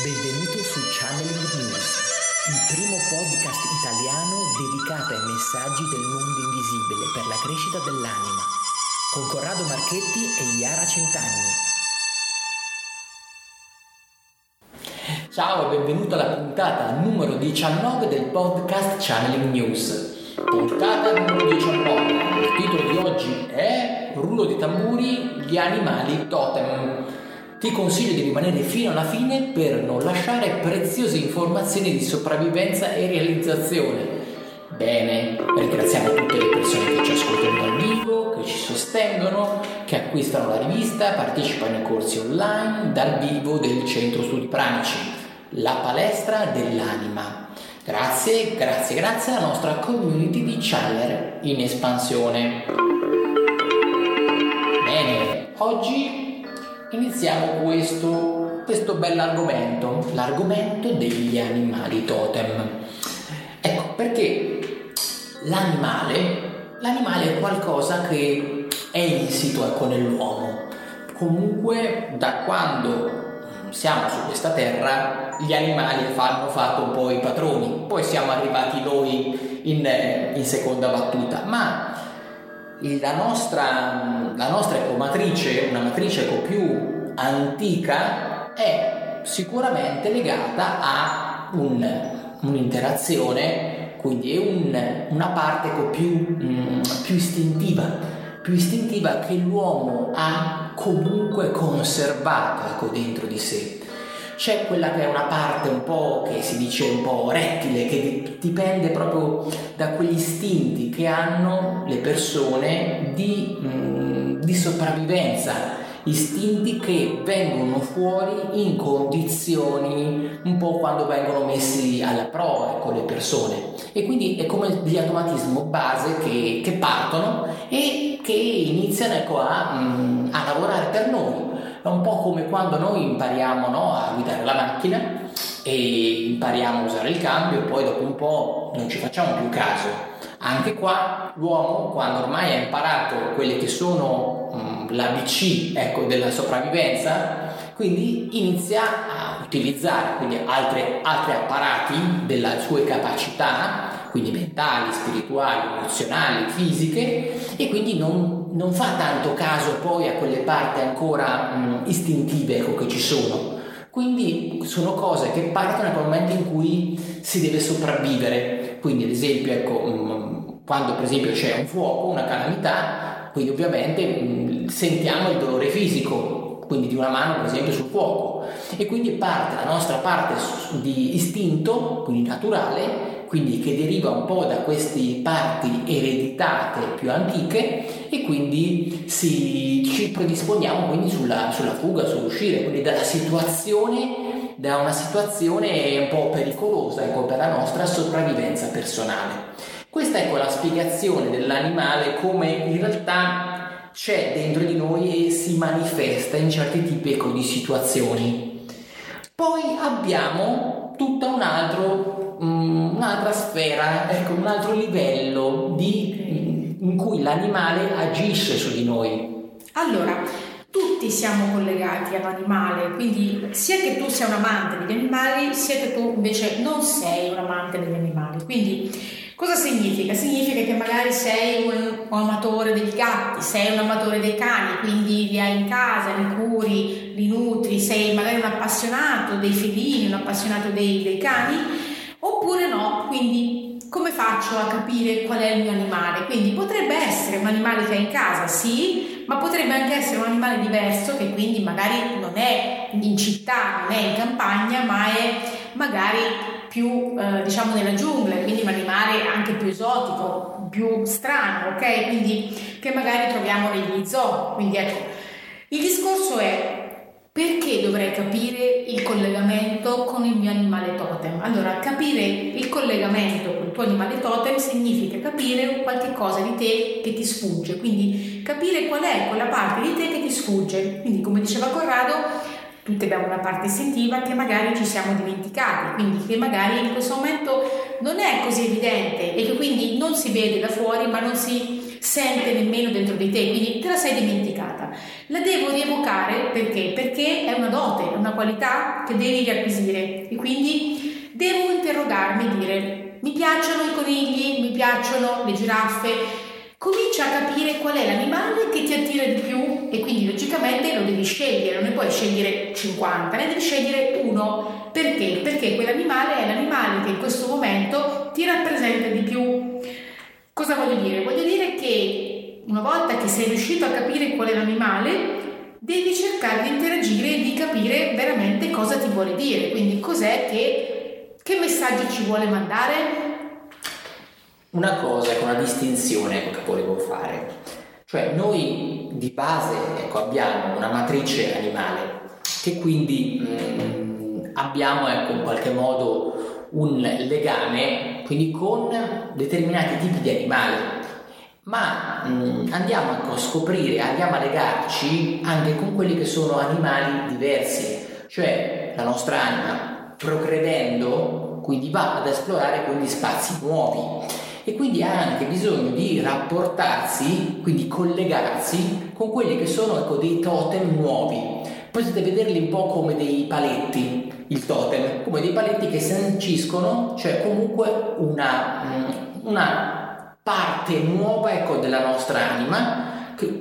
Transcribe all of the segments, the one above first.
Benvenuto su Channeling News, il primo podcast italiano dedicato ai messaggi del mondo invisibile per la crescita dell'anima, con Corrado Marchetti e Iara Centanni. Ciao e benvenuto alla puntata numero 19 del podcast Channeling News. Puntata numero 19. Il titolo di oggi è Rullo di tamburi, gli animali totem ti consiglio di rimanere fino alla fine per non lasciare preziose informazioni di sopravvivenza e realizzazione. Bene, ringraziamo tutte le persone che ci ascoltano dal vivo, che ci sostengono, che acquistano la rivista, partecipano ai corsi online dal vivo del Centro Studi Pranici, la palestra dell'anima. Grazie, grazie, grazie alla nostra community di Challer in espansione. Bene, oggi iniziamo questo, questo bell'argomento, l'argomento degli animali totem. Ecco, perché l'animale, l'animale è qualcosa che è insito ecco, nell'uomo. Comunque da quando siamo su questa terra gli animali hanno fatto un po' i padroni, poi siamo arrivati noi in, in seconda battuta, ma la nostra, la nostra ecomatrice, una matrice eco più antica, è sicuramente legata a un, un'interazione, quindi è un, una parte eco più, mm, più istintiva, più istintiva che l'uomo ha comunque conservato ecco, dentro di sé c'è quella che è una parte un po' che si dice un po' rettile, che dipende proprio da quegli istinti che hanno le persone di, mm, di sopravvivenza, istinti che vengono fuori in condizioni un po' quando vengono messi alla prova con le persone. E quindi è come degli automatismi base che, che partono e che iniziano ecco, a, mm, a lavorare per noi è un po' come quando noi impariamo no, a guidare la macchina e impariamo a usare il cambio e poi dopo un po' non ci facciamo più caso. Anche qua l'uomo, quando ormai ha imparato quelle che sono um, l'ABC ecco, della sopravvivenza, quindi inizia a utilizzare quindi altri, altri apparati delle sue capacità quindi mentali, spirituali, emozionali, fisiche e quindi non, non fa tanto caso poi a quelle parti ancora mh, istintive ecco, che ci sono. Quindi sono cose che partono nel momento in cui si deve sopravvivere. Quindi ad esempio, ecco, mh, quando per esempio c'è un fuoco, una calamità, quindi ovviamente mh, sentiamo il dolore fisico, quindi di una mano per esempio sul fuoco e quindi parte la nostra parte di istinto, quindi naturale, quindi che deriva un po' da queste parti ereditate più antiche e quindi si, ci predisponiamo quindi sulla, sulla fuga, sull'uscire, quindi dalla situazione, da una situazione un po' pericolosa ecco, per la nostra sopravvivenza personale. Questa è ecco, la spiegazione dell'animale come in realtà c'è dentro di noi e si manifesta in certi tipi ecco, di situazioni. Poi abbiamo tutto un altro um, un'altra sfera, ecco, un altro livello di, in cui l'animale agisce su di noi. Allora, tutti siamo collegati all'animale, quindi sia che tu sia un amante degli animali, sia che tu invece non sei un amante degli animali. Quindi cosa significa? Significa che magari sei un, amatore degli gatti, sei un amatore dei cani, quindi li hai in casa, li curi, li nutri, sei magari un appassionato dei felini, un appassionato dei, dei cani oppure no, quindi come faccio a capire qual è il mio animale? Quindi potrebbe essere un animale che hai in casa, sì, ma potrebbe anche essere un animale diverso che quindi magari non è in città, non è in campagna, ma è magari più eh, diciamo nella giungla, quindi un animale anche più esotico, più strano, ok? Quindi che magari troviamo negli zoo. Quindi ecco, il discorso è perché dovrei capire il collegamento con il mio animale totem? Allora, capire il collegamento con il tuo animale totem significa capire qualche cosa di te che ti sfugge, quindi capire qual è quella parte di te che ti sfugge. Quindi, come diceva Corrado, tutti abbiamo una parte istintiva che magari ci siamo dimenticati, quindi che magari in questo momento non è così evidente e che quindi non si vede da fuori, ma non si sente nemmeno dentro di te, quindi te la sei dimenticata. La devo rievocare perché? Perché è una dote, una qualità che devi riacquisire e quindi devo interrogarmi e dire mi piacciono i conigli, mi piacciono le giraffe, comincia a capire qual è l'animale che ti attira di più e quindi logicamente lo devi scegliere, non ne puoi scegliere 50, ne devi scegliere uno. Perché? Perché quell'animale è l'animale che in questo momento ti rappresenta di più. Cosa voglio dire? Voglio dire che una volta che sei riuscito a capire qual è l'animale, devi cercare di interagire e di capire veramente cosa ti vuole dire, quindi cos'è che, che messaggio ci vuole mandare, una cosa, una distinzione che volevo fare. Cioè noi di base ecco, abbiamo una matrice animale che quindi mh, mm, abbiamo ecco, in qualche modo un legame quindi con determinati tipi di animali. Ma mh, mm, andiamo ecco, a scoprire, andiamo a legarci anche con quelli che sono animali diversi, cioè la nostra anima procredendo quindi va ad esplorare quindi spazi nuovi. E quindi ha anche bisogno di rapportarsi, quindi collegarsi con quelli che sono ecco, dei totem nuovi. Potete vederli un po' come dei paletti, il totem, come dei paletti che sanciscono, cioè comunque una, mm, una parte nuova ecco, della nostra anima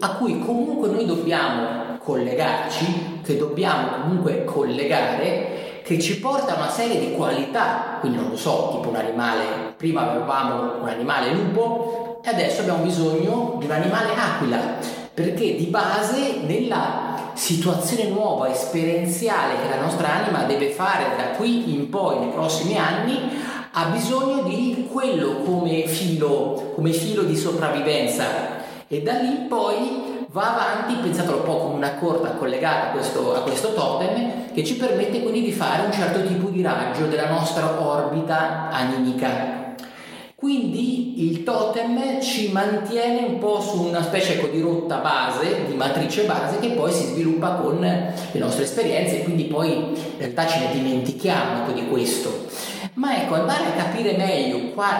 a cui comunque noi dobbiamo collegarci, che dobbiamo comunque collegare che ci porta una serie di qualità, quindi non lo so, tipo un animale, prima avevamo un animale lupo e adesso abbiamo bisogno di un animale aquila, perché di base nella situazione nuova, esperienziale che la nostra anima deve fare da qui in poi, nei prossimi anni, ha bisogno di quello come filo, come filo di sopravvivenza e da lì poi va avanti, pensatelo un po' come una corda collegata a questo, a questo totem che ci permette quindi di fare un certo tipo di raggio della nostra orbita animica. Quindi il totem ci mantiene un po' su una specie ecco, di rotta base, di matrice base che poi si sviluppa con le nostre esperienze e quindi poi in realtà ce ne dimentichiamo ecco, di questo. Ma ecco, andare a capire meglio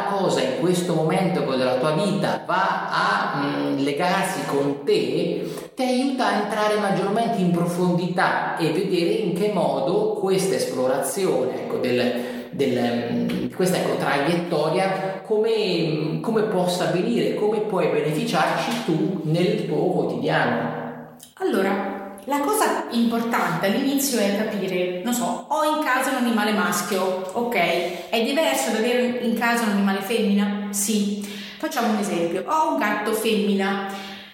cosa in questo momento della tua vita va a mh, mm, legarsi con te, ti aiuta a entrare maggiormente in profondità e vedere in che modo questa esplorazione ecco, del, del, di questa ecco, traiettoria come, come possa avvenire, come puoi beneficiarci tu nel tuo quotidiano. Allora, la cosa importante all'inizio è capire, non so, ho in casa un animale maschio, ok, è diverso da avere in casa un animale femmina? Sì. Facciamo un esempio, ho un gatto femmina.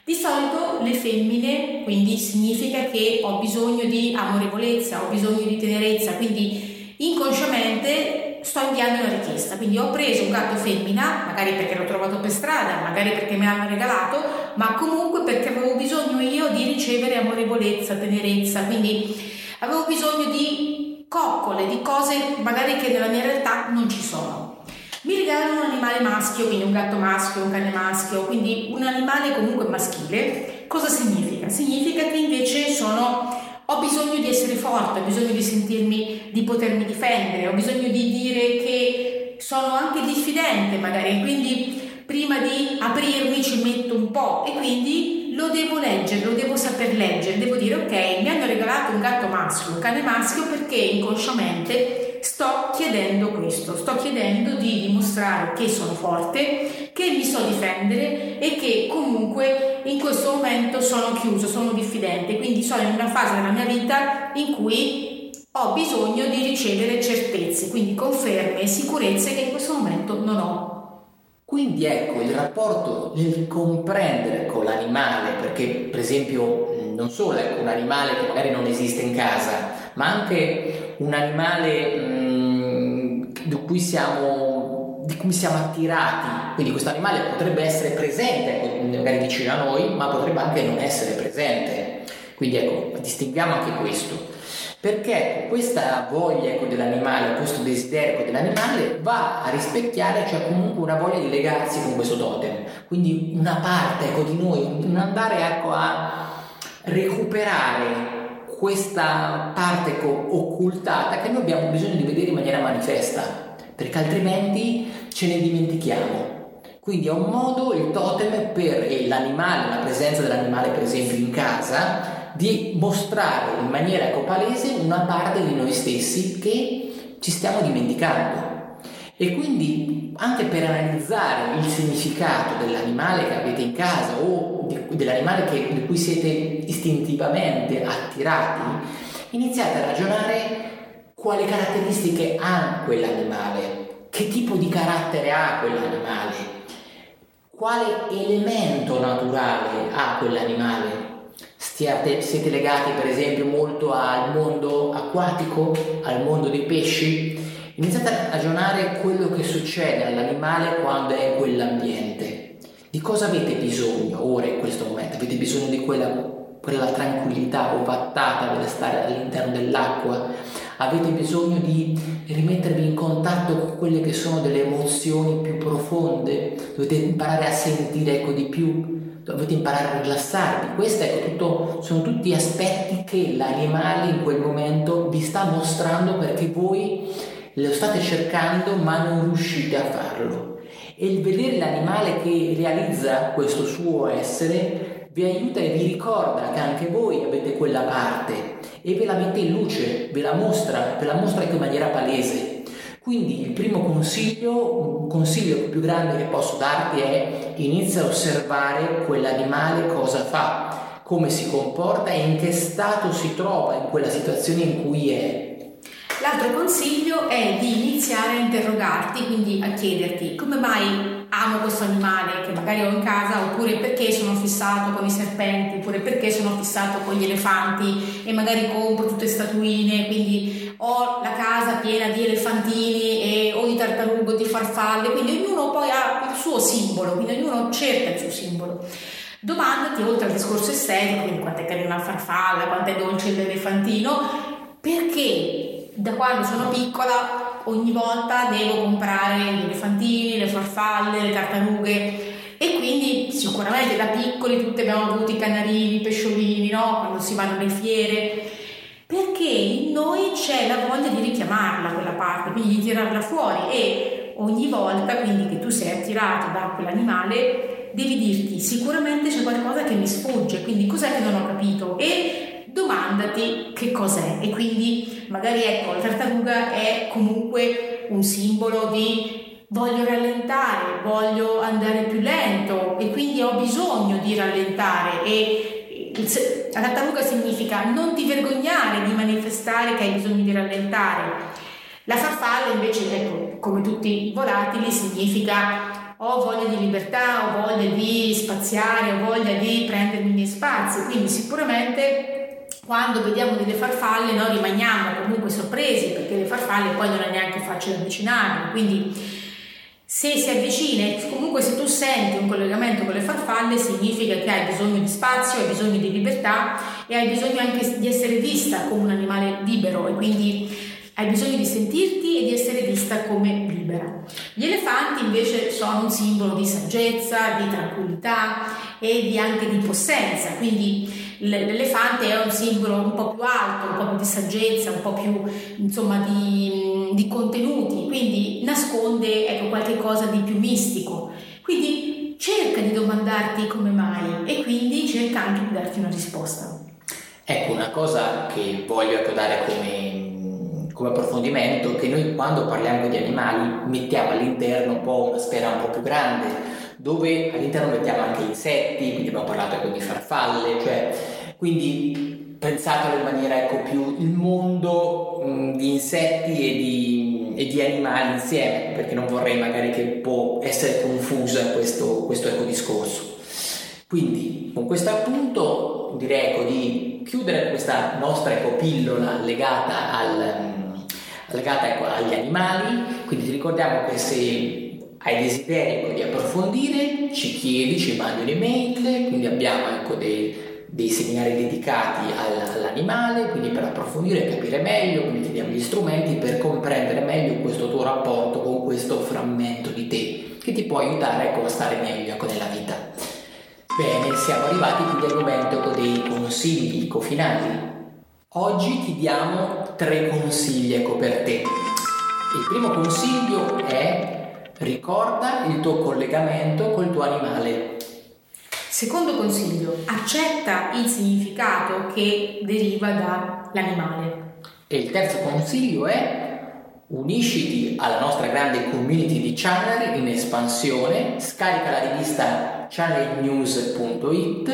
Di solito le femmine, quindi significa che ho bisogno di amorevolezza, ho bisogno di tenerezza, quindi inconsciamente sto inviando una richiesta. Quindi ho preso un gatto femmina, magari perché l'ho trovato per strada, magari perché me l'hanno regalato, ma comunque perché avevo bisogno io di ricevere amorevolezza, tenerezza. Quindi avevo bisogno di coccole, di cose magari che nella mia realtà non ci sono. Mi regalano un animale maschio, quindi un gatto maschio, un cane maschio, quindi un animale comunque maschile. Cosa significa? Significa che invece sono ho bisogno di essere forte, ho bisogno di sentirmi, di potermi difendere, ho bisogno di dire che sono anche diffidente magari, quindi prima di aprirmi ci metto un po' e quindi lo devo leggere, lo devo saper leggere, devo dire ok, mi hanno regalato un gatto maschio, un cane maschio perché inconsciamente sto chiedendo questo, sto chiedendo di dimostrare che sono forte, che mi so difendere e che comunque in questo momento sono chiuso, sono diffidente, quindi sono in una fase della mia vita in cui ho bisogno di ricevere certezze, quindi conferme e sicurezze che in questo momento non ho. Quindi ecco il rapporto nel comprendere con l'animale, perché per esempio non solo ecco, un animale che magari non esiste in casa, ma anche un animale mh, di cui siamo di cui siamo attirati, quindi questo animale potrebbe essere presente, ecco, magari vicino a noi, ma potrebbe anche non essere presente. Quindi ecco, distinguiamo anche questo. Perché questa voglia ecco, dell'animale, questo desiderio dell'animale va a rispecchiare, cioè comunque una voglia di legarsi con questo totem. Quindi una parte ecco, di noi, un andare ecco, a recuperare questa parte occultata che noi abbiamo bisogno di vedere in maniera manifesta, perché altrimenti ce ne dimentichiamo. Quindi è un modo, il totem per l'animale, la presenza dell'animale per esempio in casa, di mostrare in maniera ecopalese una parte di noi stessi che ci stiamo dimenticando. E quindi anche per analizzare il significato dell'animale che avete in casa o dell'animale che, di cui siete istintivamente attirati, iniziate a ragionare quali caratteristiche ha quell'animale, che tipo di carattere ha quell'animale, quale elemento naturale ha quell'animale. Stiate, siete legati per esempio molto al mondo acquatico, al mondo dei pesci? Iniziate a ragionare quello che succede all'animale quando è in quell'ambiente. Di cosa avete bisogno ora in questo momento? Avete bisogno di quella, quella tranquillità ovattata per stare all'interno dell'acqua? avete bisogno di rimettervi in contatto con quelle che sono delle emozioni più profonde, dovete imparare a sentire ecco, di più, dovete imparare a rilassarvi. Questi ecco, sono tutti aspetti che l'animale in quel momento vi sta mostrando perché voi lo state cercando ma non riuscite a farlo. E il vedere l'animale che realizza questo suo essere vi aiuta e vi ricorda che anche voi avete quella parte e ve la mette in luce, ve la mostra, ve la mostra anche in maniera palese. Quindi il primo consiglio, un consiglio più grande che posso darti è inizia a osservare quell'animale cosa fa, come si comporta e in che stato si trova in quella situazione in cui è. L'altro consiglio è di iniziare a interrogarti, quindi a chiederti come mai amo questo animale che magari ho in casa? Oppure perché sono fissato con i serpenti? Oppure perché sono fissato con gli elefanti? E magari compro tutte statuine quindi ho la casa piena di elefantini e o di tartarughe di farfalle quindi ognuno poi ha il suo simbolo quindi ognuno cerca il suo simbolo. Domandati oltre al discorso estetico quindi quanto è carina la farfalla quanto è dolce l'elefantino perché da quando sono piccola ogni volta devo comprare gli elefantini, le farfalle, le tartarughe. E quindi sicuramente da piccoli tutti abbiamo avuto i canarini, i pesciolini, no? Quando si vanno alle fiere. Perché in noi c'è la voglia di richiamarla quella parte, quindi di tirarla fuori. E ogni volta quindi che tu sei attirato da quell'animale devi dirti sicuramente c'è qualcosa che mi sfugge, quindi cos'è che non ho capito? E domandati che cos'è. E quindi magari ecco la tartaruga è comunque un simbolo di voglio rallentare, voglio andare più lento e quindi ho bisogno di rallentare. E la tartaruga significa non ti vergognare di manifestare che hai bisogno di rallentare. La farfalla invece, ecco, come tutti i volatili, significa ho voglia di libertà, ho voglia di spaziare, ho voglia di prendermi i miei spazi, quindi sicuramente quando vediamo delle farfalle noi rimaniamo comunque sorpresi perché le farfalle poi non è neanche facile avvicinarle, quindi se si avvicina comunque se tu senti un collegamento con le farfalle significa che hai bisogno di spazio, hai bisogno di libertà e hai bisogno anche di essere vista come un animale libero. E quindi hai bisogno di sentirti e di essere vista come libera. Gli elefanti invece sono un simbolo di saggezza, di tranquillità e di anche di possenza, quindi l'elefante è un simbolo un po' più alto, un po' più di saggezza, un po' più insomma di, di contenuti, quindi nasconde ecco, qualche cosa di più mistico. Quindi cerca di domandarti come mai e quindi cerca anche di darti una risposta. Ecco, una cosa che voglio ecco, dare come, come approfondimento, che noi quando parliamo di animali mettiamo all'interno un po' una sfera un po' più grande, dove all'interno mettiamo anche insetti, quindi abbiamo parlato ecco, di farfalle, cioè, quindi pensatelo in maniera ecco, più il mondo mh, di insetti e di, e di, animali insieme, perché non vorrei magari che può essere confusa questo, questo ecco, discorso. Quindi con questo appunto direi ecco, di chiudere questa nostra ecco, pillola legata, al, legata ecco, agli animali, quindi ricordiamo che se hai desiderio di approfondire, ci chiedi, ci mandi un'email, quindi abbiamo ecco, dei, dei seminari dedicati all'animale, quindi per approfondire e capire meglio, quindi ti diamo gli strumenti per comprendere meglio questo tuo rapporto con questo frammento di te, che ti può aiutare ecco, a stare meglio ecco, nella vita. Bene, siamo arrivati quindi al momento ecco, dei consigli finali. Oggi ti diamo tre consigli ecco, per te. Il primo consiglio è Ricorda il tuo collegamento col tuo animale. Secondo consiglio, accetta il significato che deriva dall'animale. E il terzo consiglio è unisciti alla nostra grande community di channel in espansione, scarica la rivista channelnews.it,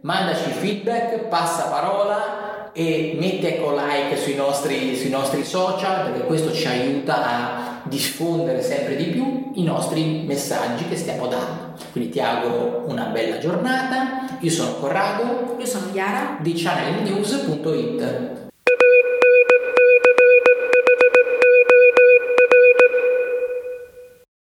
mandaci feedback, passa parola e metti ecco like sui nostri, sui nostri social perché questo ci aiuta a diffondere sempre di più i nostri messaggi che stiamo dando. Quindi ti auguro una bella giornata, io sono Corrado, io sono Chiara di channelnews.it.